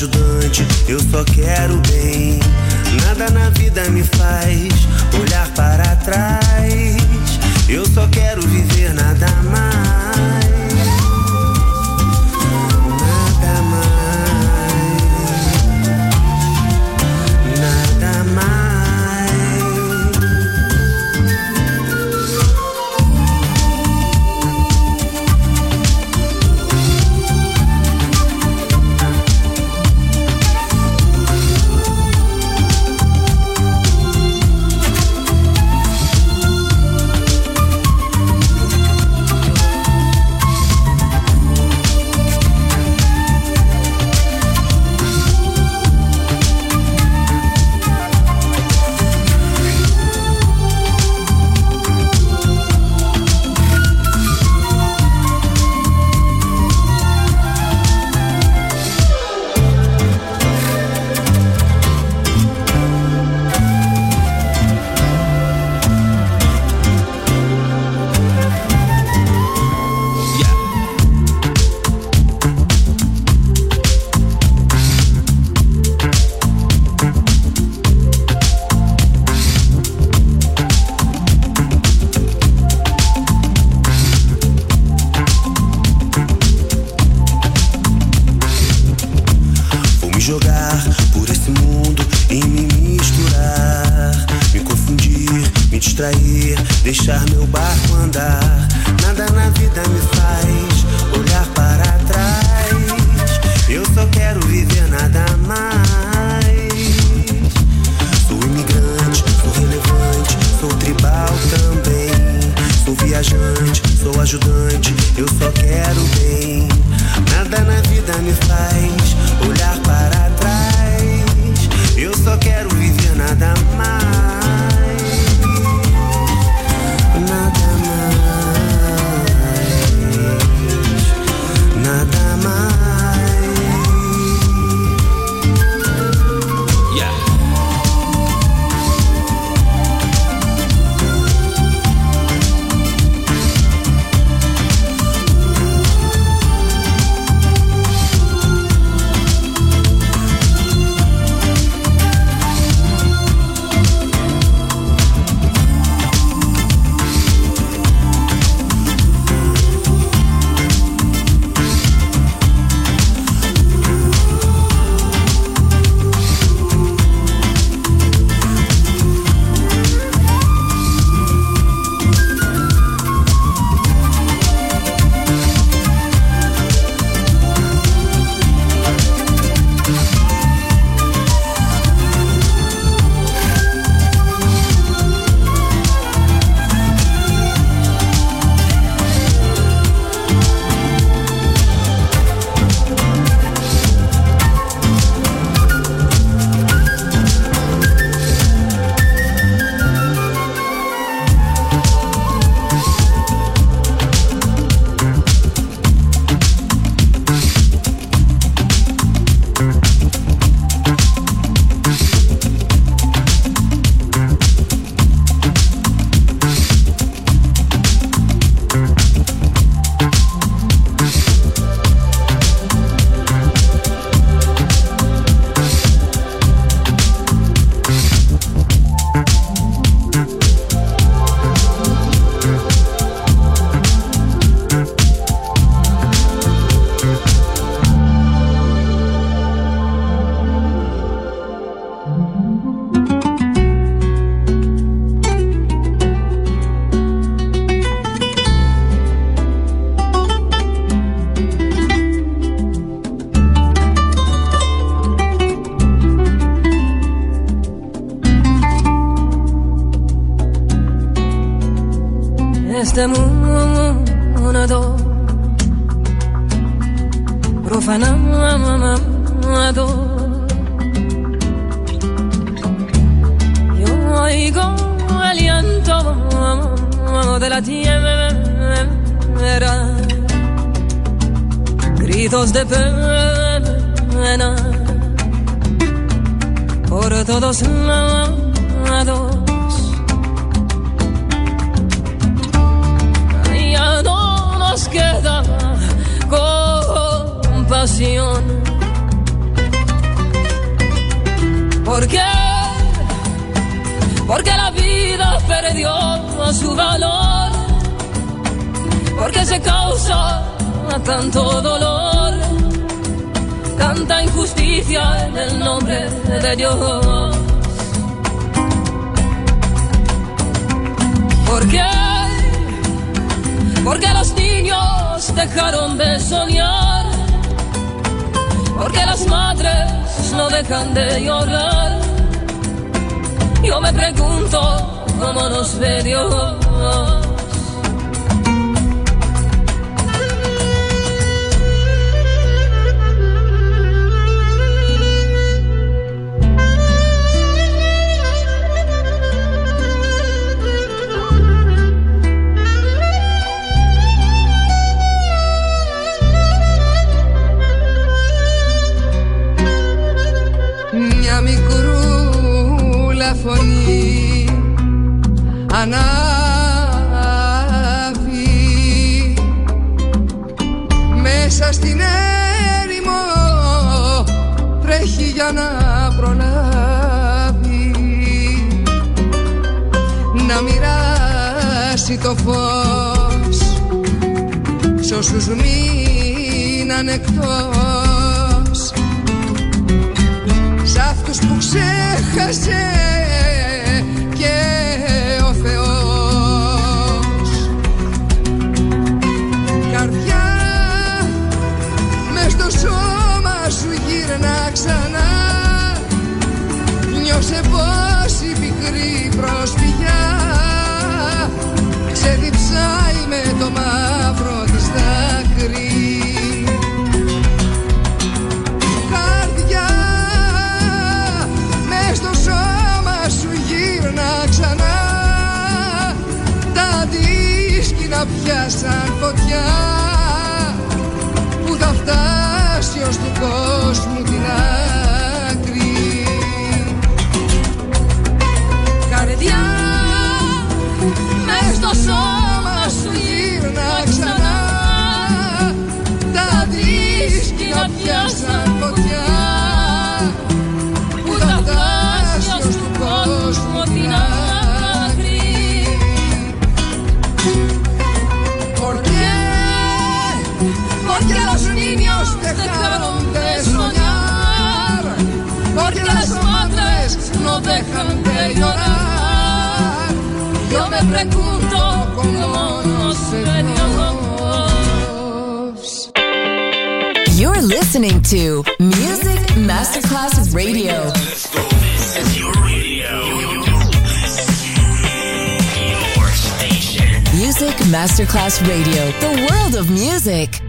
Ajudante, eu só quero bem. Nada na vida me faz olhar para trás. Eu só quero viver nada mais. dejaron de soñar, porque las madres no dejan de llorar. Yo me pregunto cómo nos. You're listening to Music Masterclass Radio. Music Masterclass Radio, the world of music.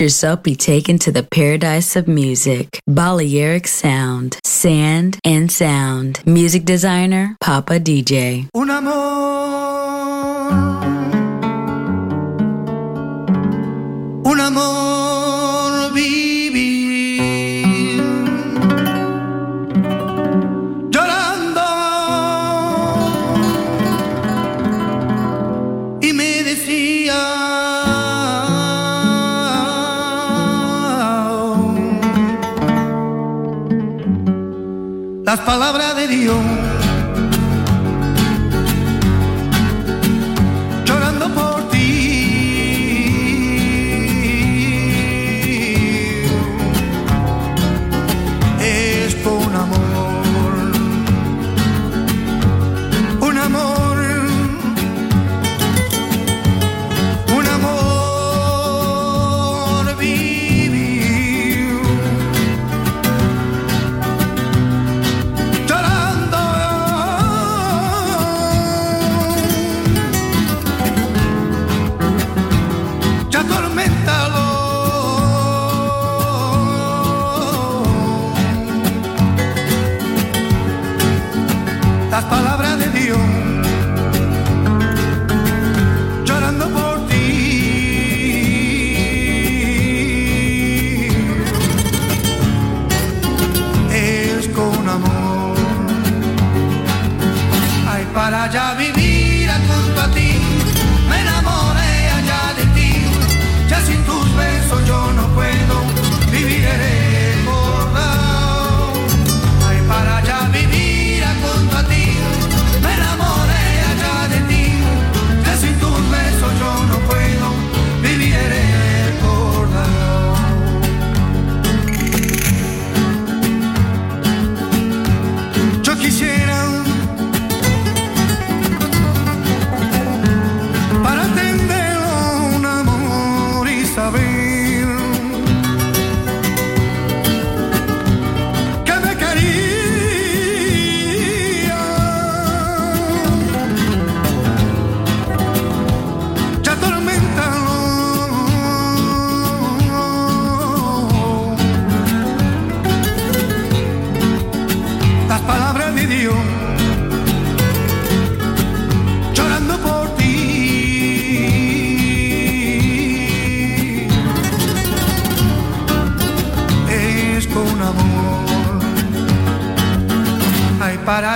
Yourself be taken to the paradise of music. Balearic Sound, Sand and Sound. Music designer, Papa DJ. Un amor. Un amor. las palabras de Dios.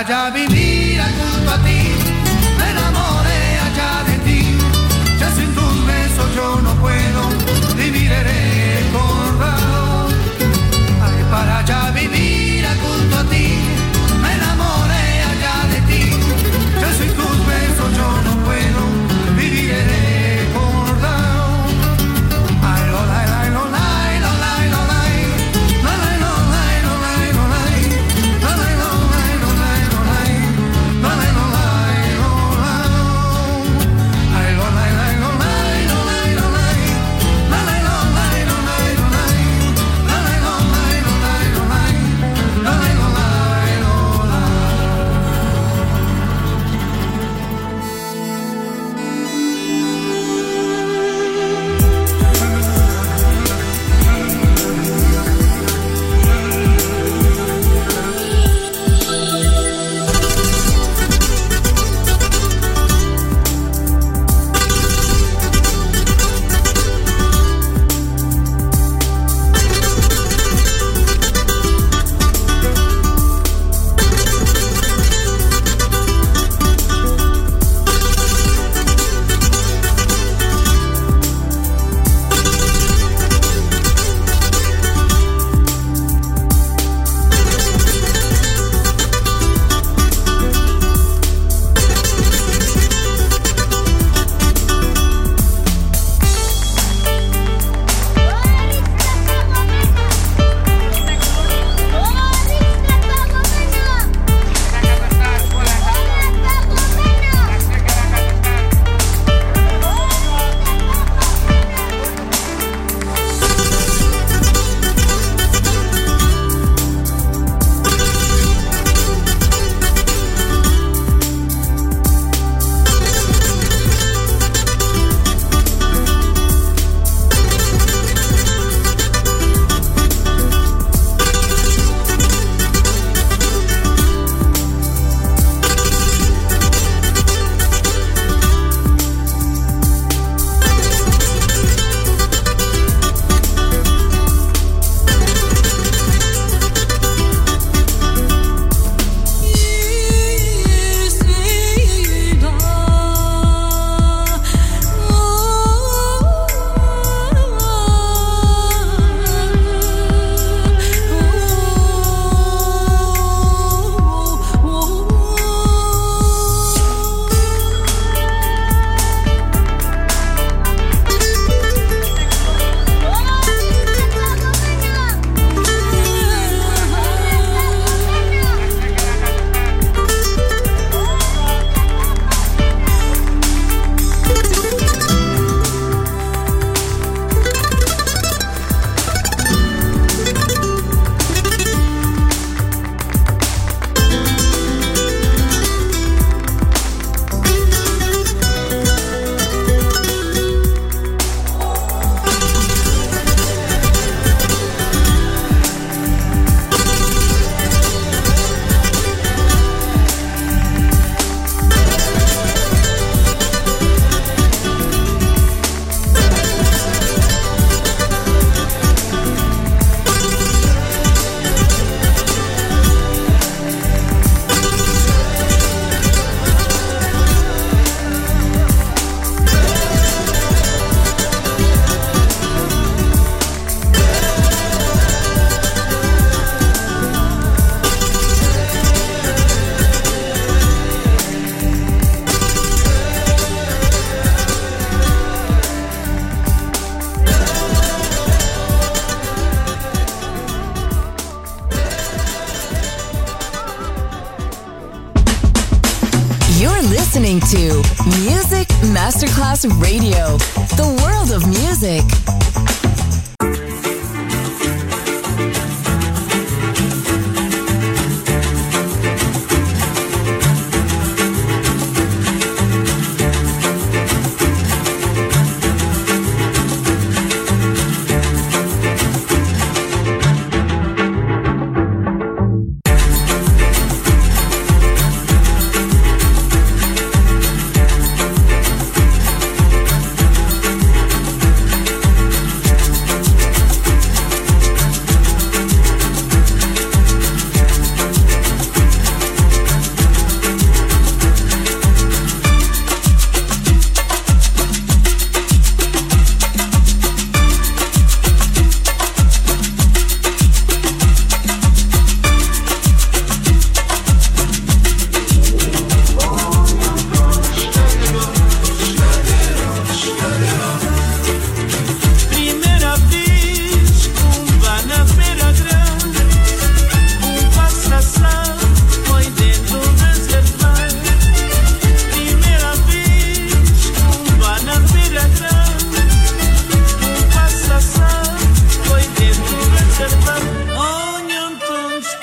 Haja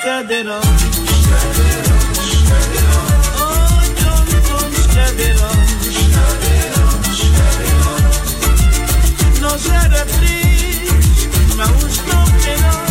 Cadê Olham-me como os cadeirões. Não será triste, mas os não queirões.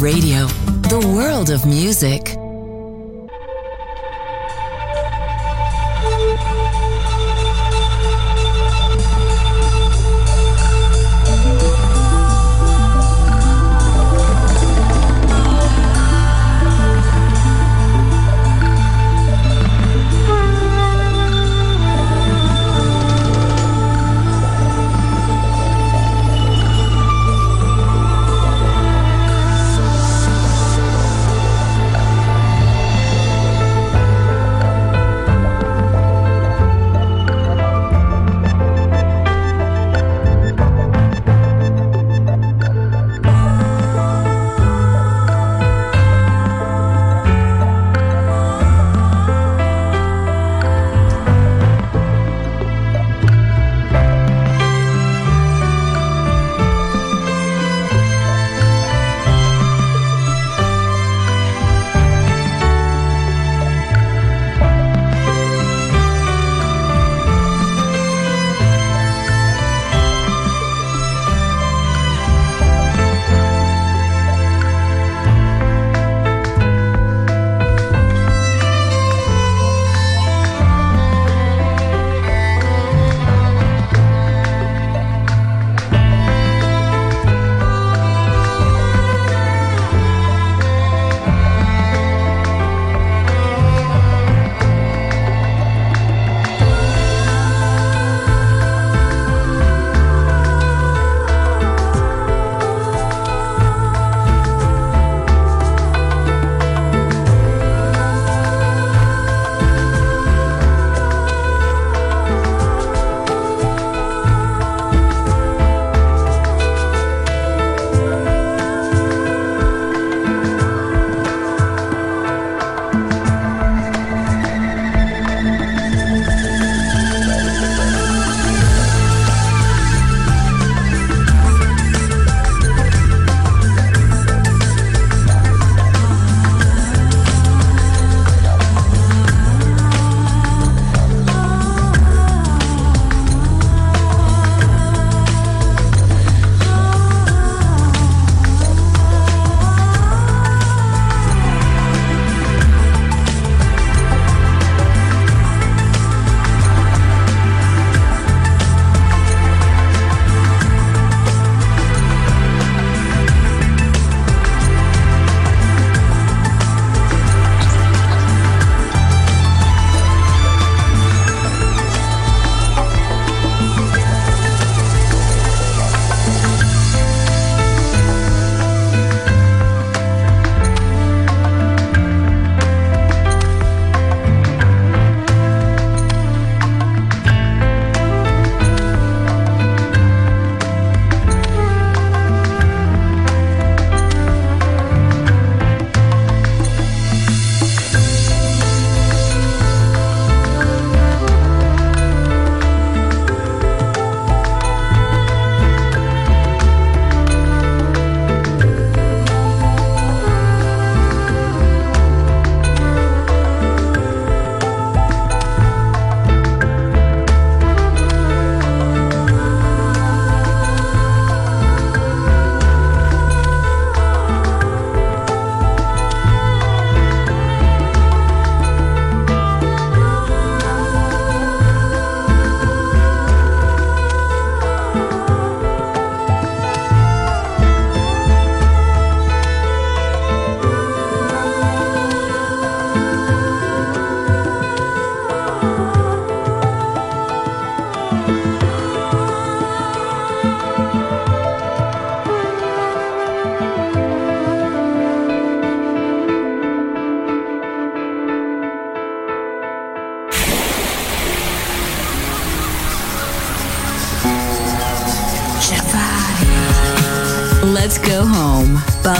Radio,